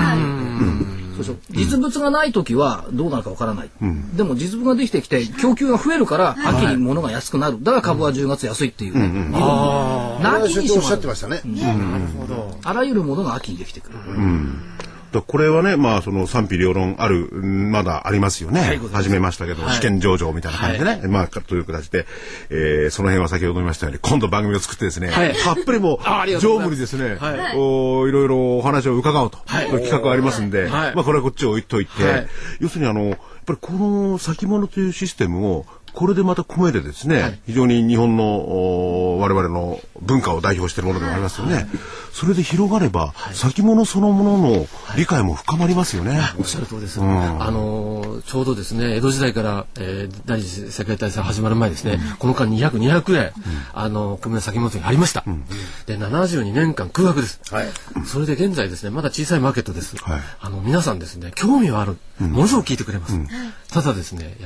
でしょ。実物がない時はどうなるかわからない、でも実物ができてきて供給が増えるから秋に物が安くなる。だから株は10月安いっていう、ねなき社長おっしゃにしもあるってましたね。あらゆるものが秋にできてくる、だこれはね、まあ、その賛否両論ある、うんまだありますよね。ござい始めましたけど、試験上場みたいな感じでね、まあ、という形で、えーその辺は先ほど言いましたように、今度番組を作ってですね、はい。たっぷりも常務にですね、はい。おいろいろお話を伺おうと、い。う企画がありますんで、はい。まあ、これはこっちを置いといて、はい。要するにあの、やっぱりこの先物というシステムを、これでまた米でですね、非常に日本のお我々の文化を代表しているものでもありますよね。それで広がれば、先物そのものの理解も深まりますよね。おっしゃる通りです。あのーちょうどですね、江戸時代から、えー第二次世界大戦始まる前ですね、この間200、200円、あの、米の先物にありました。で、72年間空白です。はい。それで現在ですね、まだ小さいマーケットです。はいあの、皆さんですね、興味はある。ものすごく聞いてくれます。ただですね、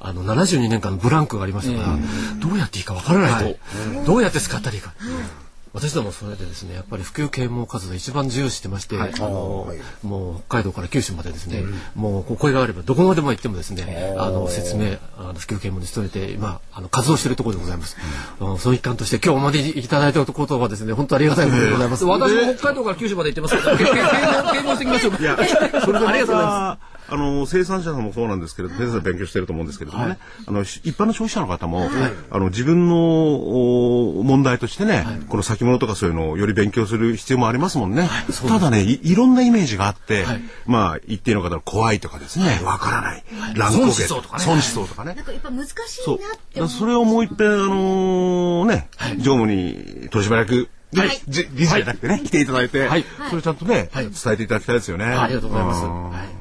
あの、72年間のブランクがありましたから、どうやっていいかわからないと、どうやって使ったらいいか。私どもそれでですねやっぱり普及啓蒙活動一番重要視してまして、あのもう北海道から九州までですね、もうこう声があればどこまでも行ってもですねあの説明あの普及啓蒙に努めて今あの活動しているところでございます、うん。その一環として今日お招きいただいたことはですね本当ありがたいことでございます、私も北海道から九州まで行ってますから、啓蒙してきましょう。いや、それでまた、あの、生産者さんもそうなんですけれど、先生勉強してると思うんですけれどもね、あの、し一般の消費者の方も、あの、自分のお問題としてね、この先物とかそういうのをより勉強する必要もありますもんね。ただねい、いろんなイメージがあって、まあ、一定の方は怖いとかですね、わからない。乱高下。損しそうとかね。損しそうとかね。なん。かやっぱ難し。いなってそれをもう一遍、あのね、常務に取締役、ねじ理事じゃなくてね、来ていただいて、はい。それちゃんとね、伝えていただきたいですよね。ありがとうございます、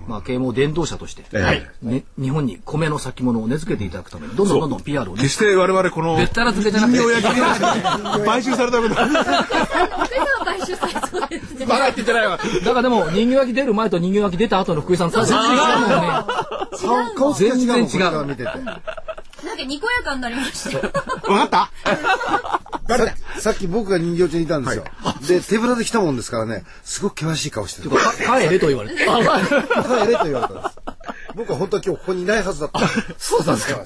まあ、啓蒙伝道者として、えね、日本に米の先物を根付けていただくために、どんどんどんどん PR をね。決、して我々この、べったら漬けじゃなくて、買収されたわけだ。福井さんは買収されそうですね。バカ言ってんじゃないわ。だからでも、人形焼き出る前と人形焼き出た後の福井さん、全然違うもんね。顔顔つきが違うもん全然違うなんかにこやかになりました。わかった？ささっき僕が人形町にいたんですよ。で、手ぶらで来たもんですからね、すごく険しい顔してる。か帰れと言われて。帰れと言われたんです。僕は本当は今日ここにいないはずだった。そうなんですか。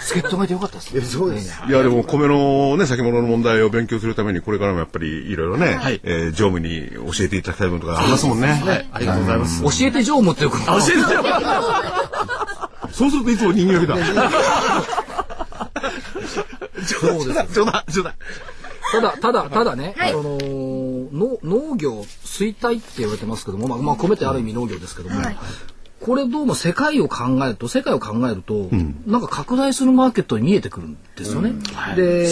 助っ人がいてよかったですいやそうです。いやでも米のね先物の問題を勉強するためにこれからもやっぱりいろいろね、はいえー常務に教えていただきたいことがありますもんね。はいありがとうございます、教えて常務っていうこと。教えて常務 そうするといつも人形焼きだ。そうです。冗談冗談。ただ、ただ、ただね、あのーの農業衰退って言われてますけども、まあ、まあ、米ってある意味農業ですけども、これどうも世界を考えると、世界を考えると、なんか拡大するマーケットに見えてくるんですよね。で、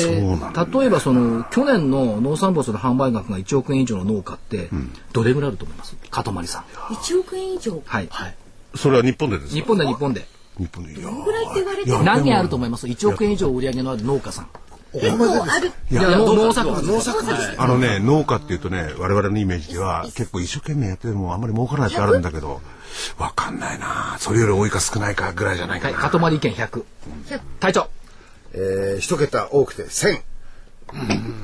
例えばその、去年の農産物の販売額が1億円以上の農家って、どれぐらいあると思います？かとまりさん。1億円以上。はい。それは日本でですか？日本で日本で。日本でどのぐらいって言われてる何件あると思います ?1 億円以上売り上げのある農家さん。結構ある？いや、農農作物。農作物。あのね農家っていうとね我々のイメージでは結構一生懸命やっててもあんまり儲からないってあるんだけどわかんないなそれより多いか少ないかぐらいじゃないかはい、な。かとまり意見100。隊長。えー、一桁多くて1000。う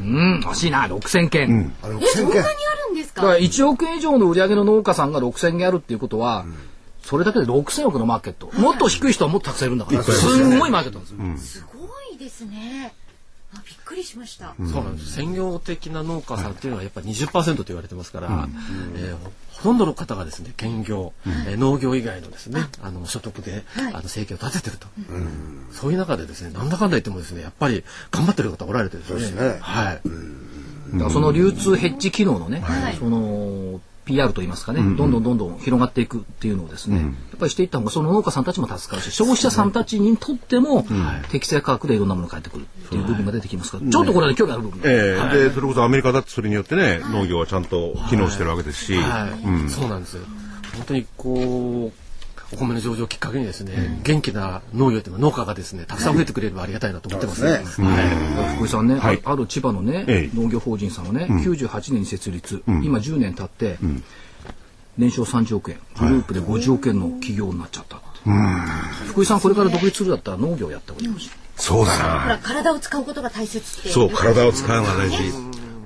ん、欲しいな、6000件。あの、え、そん1000件なにあ。るんですか？だから1億円以上の売り上げの農家さんが6000件あるっていうことは、それだけで6000億のマーケット。もっと低い人はもっとたくさんいるんだから。すんごいマーケットなんですよ。すごいですね。あびっくりしました。そうなんです。専業的な農家さんっていうのはやっぱり20%と言われてますから、えーほほとんどの方がですね兼業、えー農業以外のですねあの所得で、あの生計を立ててると、そういう中でですねなんだかんだ言ってもですねやっぱり頑張ってる方おられてですね。そうですね。はい、その流通ヘッジ機能のね、その PR といいますかね、どんどんどんどん広がっていくっていうのをですね、やっぱりしていった方がその農家さんたちも助かるし、消費者さんたちにとっても適正価格でいろんなものが返ってくるっていう部分が出てきますから、ちょっとこれはね興味ある部分。ええ。でそれこそアメリカだってそれによってね農業はちゃんと機能してるわけですし、はい。そうなんですよ。本当にこうお米の上場をきっかけにですね、元気な農業というか農家がですねたくさん増えてくれればありがたいなと思ってますね。はい。福井さんね、はい。あある千葉のね、ええ。農業法人さんはね、98年に設立、今10年経って、年商30億円。グループで50億円の企業になっちゃったって、福井さんこれから独立するだったら農業やった方がいいかもしれない、そうだな。ほら、体を使うことが大切って。そう体を使うのが大事。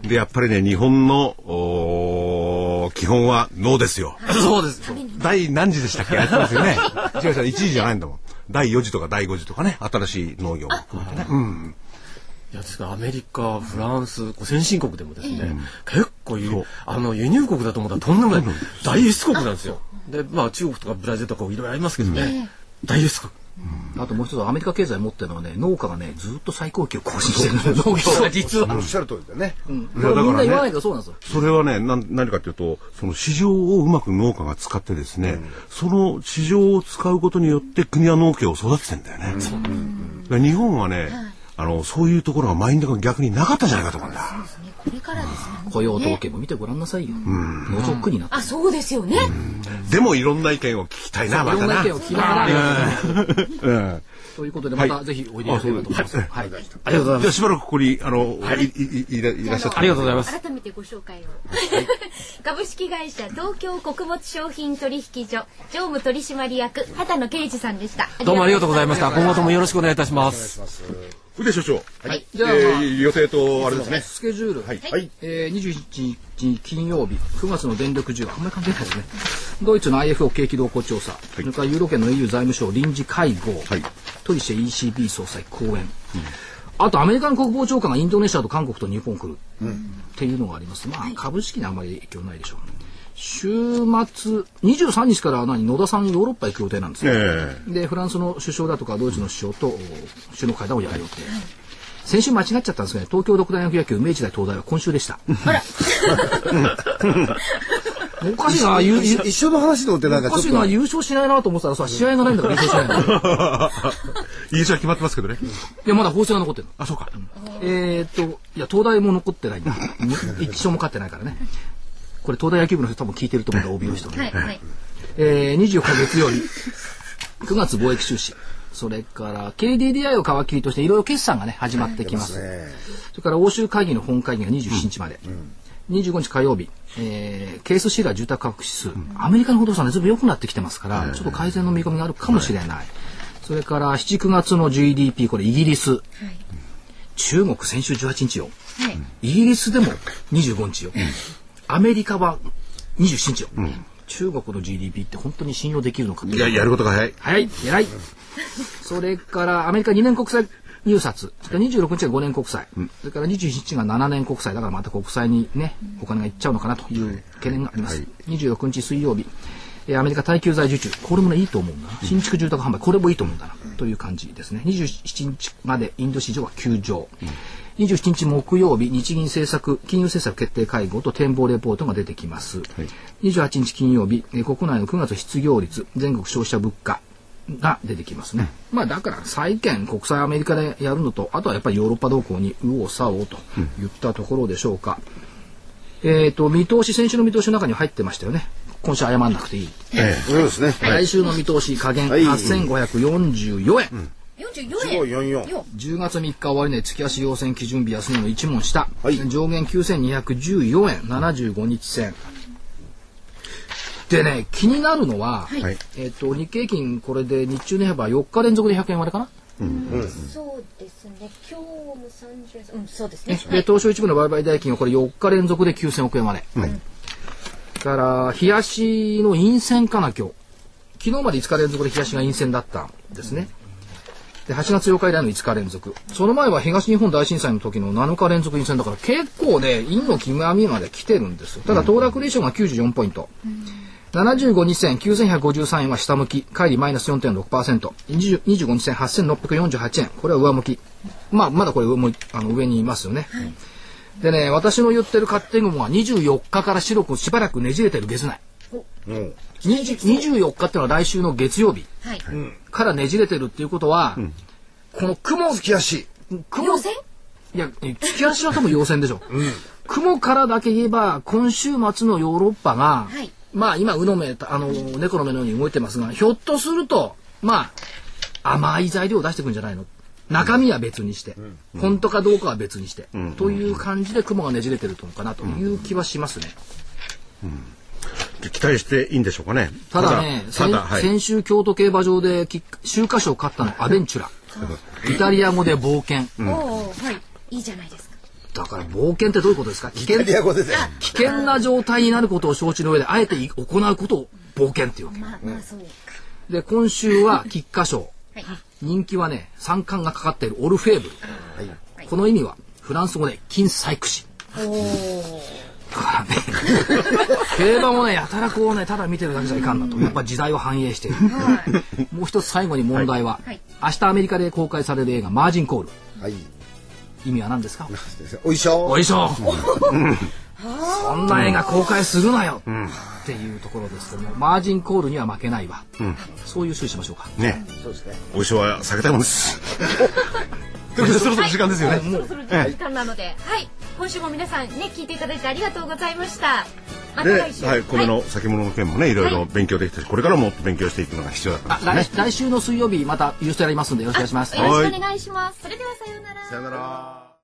でやっぱりね日本の基本は脳ですよ。そうです。第何時でしたっけ？やってますよね。違う違う1時じゃないんだもん。第4次とか第5次とかね新しい農業も含めてね。うん。いやですからアメリカ、フランス、先進国でもですね、結構いう。あの輸入国だと思ったらとんでもない。大輸出国なんですよ。で、まあ中国とかブラジルとかいろいろありますけどね、大輸出国。あともう一つアメリカ経済持ってるのはね農家がねずっと最高級を更新してるの 農業が。実は、おっしゃる通りだね。これみんな言わないけどそうなんですよ。それはね、なん何かというと、その市場をうまく農家が使ってですね、その市場を使うことによって国は農家を育ててんだよね。だから日本はね、あの、そういうところがマインドが逆になかったじゃないかと思うんだ。これからですよね。雇用統計も見てごらんなさいよ農場区になってあ、そうですよね。でもいろんな意見を聞きたいな、またな。いろんな意見を聞きながらうんということでまたぜひおいでいただければと思います、はいありがとうございます。じゃあしばらくここに、あの、いいいいらいらっしゃって。ありがとうございます。改めてご紹介を。株式会社東京穀物商品取引所常務取締役畑野啓二さんでした。どうもありがとうございました。今後ともよろしくお願いいたします。で所長。はい。じゃあ、えまあー予定とあれですね。スケジュール。はい。はい。えー、21日金曜日、9月の電力需要、あんまり関係ないですね。ドイツの IFO 景気動向調査、それからユーロ圏の EU 財務省臨時会合、はいトリシェ ECB 総裁講演、あとアメリカの国防長官がインドネシアと韓国と日本来る、っていうのがあります。まあ、株式にあんまり影響ないでしょう。週末、23日から何野田さんヨーロッパ行く予定なんですよ。えで、フランスの首相だとか、ドイツの首相とお首脳会談をやる予定。先週間違っちゃったんですがね、東京六大学野球明治大東大は今週でした。おかしいな、ゆゆ一緒の話と思ってなんかおかしいな。優勝しないなと思ってたらさ、試合がないんだから優勝しないの。い優勝は決まってますけどね。や、まだ法政が残ってるの。あ、そうか。えーっと、いや、東大も残ってないんだ。に一勝も勝ってないからね。これ、東大野球部の人多分聞いてると思うんだ、OB の人ね。はいはい。えー、24日月曜日、9月貿易収支、それから KDDI を皮切りとしていろいろ決算がね、始まってきます。それから欧州会議の本会議が27日まで。25日火曜日、えー、ケースシーラー住宅価格指数、アメリカの不動産ね、ずいぶん良くなってきてますから、ちょっと改善の見込みがあるかもしれない。それから7、9月の GDP、これイギリス。中国先週18日よ。イギリスでも25日よ。アメリカは27日よ。中国の GDP って本当に信用できるのかいや、やることが早い。はい、偉い。それから、アメリカ2年国債入札。それから26日が5年国債。それから27日が7年国債。だからまた国債にね、お金がいっちゃうのかなという懸念があります。26日水曜日。えーアメリカ耐久財受注。これもね、いいと思うんだな。新築住宅販売。これもいいと思うんだな。という感じですね。27日までインド市場は休場。27日木曜日、日銀政策、金融政策決定会合と展望レポートが出てきます。28日金曜日、えー国内の9月失業率、全国消費者物価が出てきますね。まあだから債券、国債アメリカでやるのと、あとはやっぱりヨーロッパ動向に右往左往といったところでしょうか。えっ、と、見通し、先週の見通しの中に入ってましたよね。今週謝んなくていい。そうですね。来週の見通し、加減はい8544円。44円。4544。よ10月3日終わりね、月足要請基準日安値の1問下、はい上限9214円、75日線。でね、気になるのは、はいえっ、と、日経金、これで日中値幅4日連続で100円割れかな、そうですね。今日も30円。うん、そうですね。で、東証一部の売買代金はこれ4日連続で9000億円割れ。だから、冷やしの陰線かな、今日。昨日まで5日連続で冷やしが陰線だったんですね。で、8月8日以来の5日連続。その前は東日本大震災の時の7日連続陰線だから、結構ね、陰の極みまで来てるんですよ。ただ、騰落レーションが94ポイント。75日線9153円は下向き。乖離マイナス4.6%。20 25日線8648円。これは上向き。まあ、まだこれ上もあの上にいますよね。でね、私の言ってる勝手雲は24日から白くしばらくねじれてる月内。うん。20 24日ってのは来週の月曜日はい。からねじれてるっていうことは、この雲、月足。雲陽線？いや、月足は多分陽線でしょ。雲からだけ言えば、今週末のヨーロッパが、はいまあ今、うの目、あの、猫の目のように動いてますが、ひょっとすると、まあ、甘い材料を出してくんじゃないの？中身は別にして、本当かどうかは別にして、という感じで雲がねじれてるのかなという気はしますね。期待していいんでしょうかね。ただね、先ただ、はい。先週京都競馬場でき秋華賞を勝ったのアベンチュラ。イタリア語で冒険。おおはい。いいじゃないですか。だから冒険ってどういうことですか？危険イタリア語でね。危険な状態になることを承知の上であえて行うことを冒険っていうわけ。まあまあそうか。で今週は菊花賞。はい。人気はね三冠がかかっているオルフェーブル。この意味はフランス語で金細工師。おお。だからね競馬もねやたらこうねただ見てるだけじゃいかんなとやっぱ時代を反映している。もう一つ最後に問題は、はい明日アメリカで公開される映画マージンコール。はい。意味は何ですか？おいしょおいしょそんな映画公開するなよ、っていうところですけどもマージンコールには負けないわ、そういう推理しましょうかね。そうですね。おいしょは避けたいもんです。ということで、そろそろ時間ですよね。そろそろ時間なので、はい。今週も皆さんね、聞いていただいてありがとうございました。またで、来週。はい、米の先物の件もね、いろいろ勉強できたし、これからもっと勉強していくのが必要だったあんですね来。来週の水曜日またユーストやりますんでよろしくお願いしますよろしくお願いします。それではさようなら。さよなら。